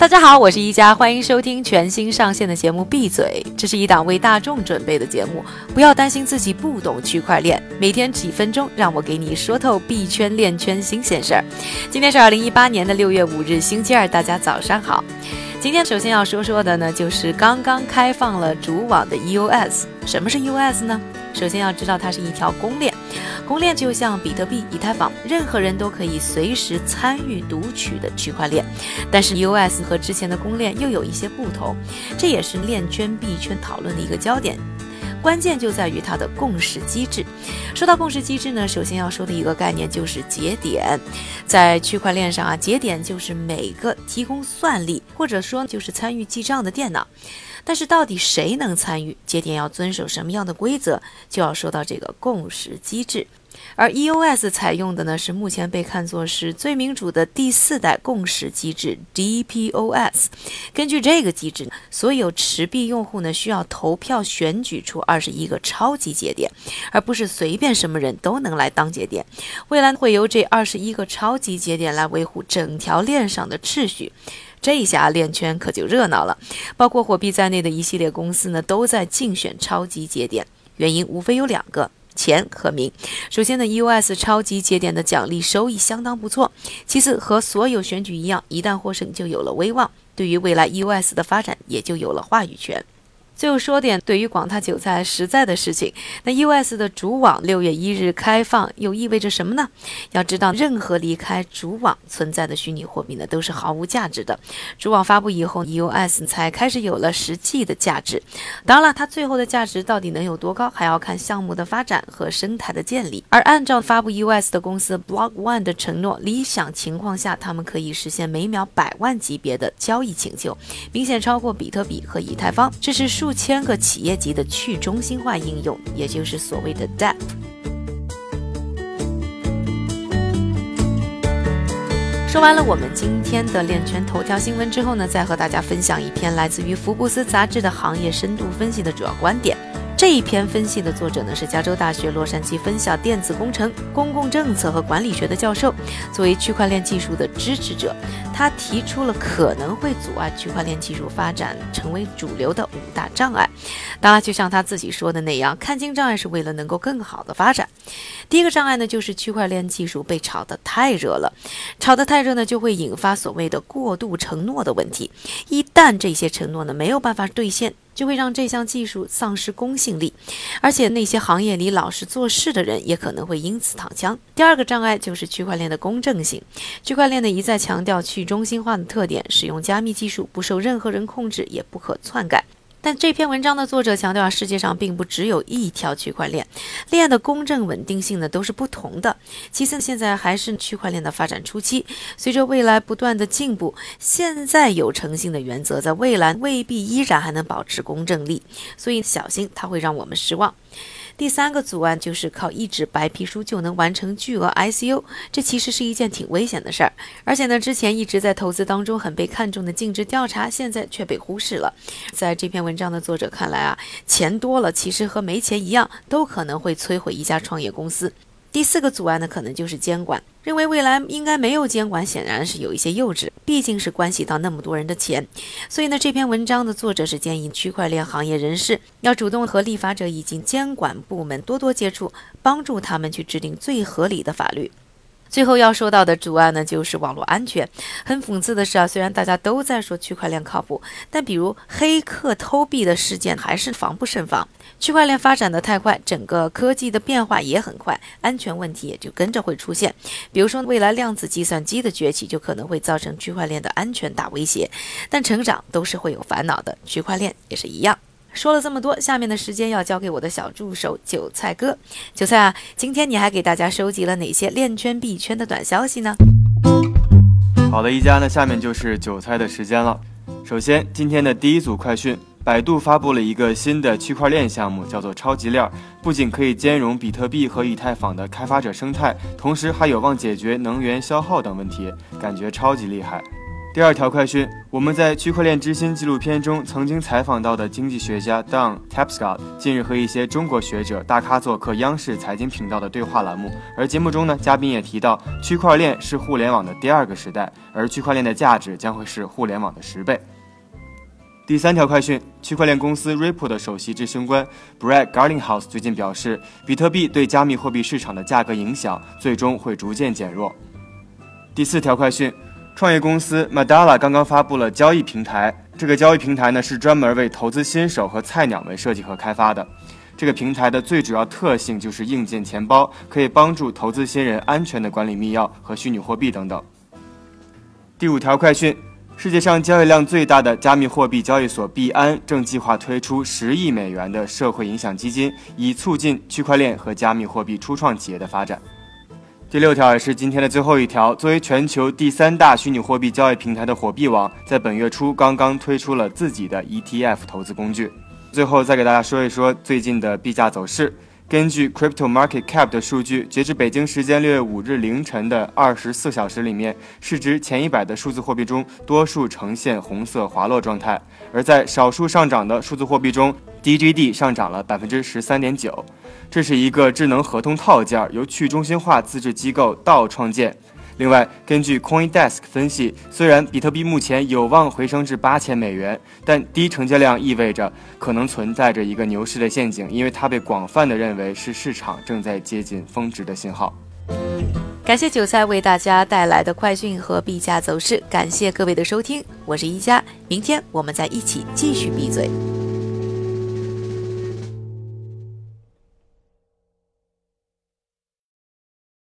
大家好，我是一加，欢迎收听全新上线的节目《闭嘴》，这是一档为大众准备的节目，不要担心自己不懂区块链，每天几分钟，让我给你说透币圈链圈新鲜事儿。今天是二零一八年的六月五日，星期二，大家早上好。今天首先要说说的呢，就是刚刚开放了主网的 EOS。什么是 EOS 呢？首先要知道它是一条公链。公链就像比特币、以太坊，任何人都可以随时参与读取的区块链。但是，US 和之前的公链又有一些不同，这也是链圈币圈讨论的一个焦点。关键就在于它的共识机制。说到共识机制呢，首先要说的一个概念就是节点。在区块链上啊，节点就是每个提供算力或者说就是参与记账的电脑。但是到底谁能参与节点，要遵守什么样的规则，就要说到这个共识机制。而 EOS 采用的呢是目前被看作是最民主的第四代共识机制 DPoS。根据这个机制，所有持币用户呢需要投票选举出二十一个超级节点，而不是随便什么人都能来当节点。未来会由这二十一个超级节点来维护整条链上的秩序。这一下链圈可就热闹了，包括火币在内的一系列公司呢都在竞选超级节点，原因无非有两个。钱和名。首先呢，EOS 超级节点的奖励收益相当不错。其次，和所有选举一样，一旦获胜就有了威望，对于未来 EOS 的发展也就有了话语权。最后说点对于广大韭菜实在的事情。那 US 的主网六月一日开放，又意味着什么呢？要知道，任何离开主网存在的虚拟货币呢，都是毫无价值的。主网发布以后，US 才开始有了实际的价值。当然了，它最后的价值到底能有多高，还要看项目的发展和生态的建立。而按照发布 US 的公司 Block One 的承诺，理想情况下，他们可以实现每秒百万级别的交易请求，明显超过比特币和以太坊。这是数。数千个企业级的去中心化应用，也就是所谓的 DApp。说完了我们今天的链圈头条新闻之后呢，再和大家分享一篇来自于福布斯杂志的行业深度分析的主要观点。这一篇分析的作者呢是加州大学洛杉矶分校电子工程、公共政策和管理学的教授。作为区块链技术的支持者，他提出了可能会阻碍区块链技术发展成为主流的五大障碍。当然，就像他自己说的那样，看清障碍是为了能够更好的发展。第一个障碍呢，就是区块链技术被炒得太热了，炒得太热呢，就会引发所谓的过度承诺的问题。一旦这些承诺呢没有办法兑现，就会让这项技术丧失公信力，而且那些行业里老实做事的人也可能会因此躺枪。第二个障碍就是区块链的公正性。区块链呢一再强调去中心化的特点，使用加密技术不受任何人控制，也不可篡改。但这篇文章的作者强调，世界上并不只有一条区块链，链的公正稳定性呢都是不同的。其次，现在还是区块链的发展初期，随着未来不断的进步，现在有诚信的原则，在未来未必依然还能保持公正力，所以小心它会让我们失望。第三个阻碍就是靠一纸白皮书就能完成巨额 ICO，这其实是一件挺危险的事儿。而且呢，之前一直在投资当中很被看重的尽职调查，现在却被忽视了。在这篇文章的作者看来啊，钱多了其实和没钱一样，都可能会摧毁一家创业公司。第四个阻碍呢，可能就是监管。认为未来应该没有监管，显然是有一些幼稚。毕竟是关系到那么多人的钱，所以呢，这篇文章的作者是建议区块链行业人士要主动和立法者以及监管部门多多接触，帮助他们去制定最合理的法律。最后要说到的主案呢，就是网络安全。很讽刺的是啊，虽然大家都在说区块链靠谱，但比如黑客偷币的事件还是防不胜防。区块链发展的太快，整个科技的变化也很快，安全问题也就跟着会出现。比如说，未来量子计算机的崛起就可能会造成区块链的安全大威胁。但成长都是会有烦恼的，区块链也是一样。说了这么多，下面的时间要交给我的小助手韭菜哥。韭菜啊，今天你还给大家收集了哪些链圈币圈的短消息呢？好的，一家，那下面就是韭菜的时间了。首先，今天的第一组快讯：百度发布了一个新的区块链项目，叫做超级链，不仅可以兼容比特币和以太坊的开发者生态，同时还有望解决能源消耗等问题，感觉超级厉害。第二条快讯，我们在《区块链之心》纪录片中曾经采访到的经济学家 Don Tapscott，近日和一些中国学者大咖做客央视财经频道的对话栏目。而节目中呢，嘉宾也提到，区块链是互联网的第二个时代，而区块链的价值将会是互联网的十倍。第三条快讯，区块链公司 Ripple 的首席执行官 Brad Garlinghouse 最近表示，比特币对加密货币市场的价格影响最终会逐渐减弱。第四条快讯。创业公司 Madala 刚刚发布了交易平台。这个交易平台呢，是专门为投资新手和菜鸟们设计和开发的。这个平台的最主要特性就是硬件钱包，可以帮助投资新人安全的管理密钥和虚拟货币等等。第五条快讯：世界上交易量最大的加密货币交易所币安正计划推出十亿美元的社会影响基金，以促进区块链和加密货币初创企业的发展。第六条也是今天的最后一条。作为全球第三大虚拟货币交易平台的火币网，在本月初刚刚推出了自己的 ETF 投资工具。最后再给大家说一说最近的币价走势。根据 Crypto Market Cap 的数据，截至北京时间六月五日凌晨的二十四小时里面，市值前一百的数字货币中，多数呈现红色滑落状态。而在少数上涨的数字货币中，DGD 上涨了百分之十三点九。这是一个智能合同套件，由去中心化自治机构道创建。另外，根据 CoinDesk 分析，虽然比特币目前有望回升至八千美元，但低成交量意味着可能存在着一个牛市的陷阱，因为它被广泛的认为是市场正在接近峰值的信号。感谢韭菜为大家带来的快讯和币价走势，感谢各位的收听，我是一加，明天我们再一起继续闭嘴。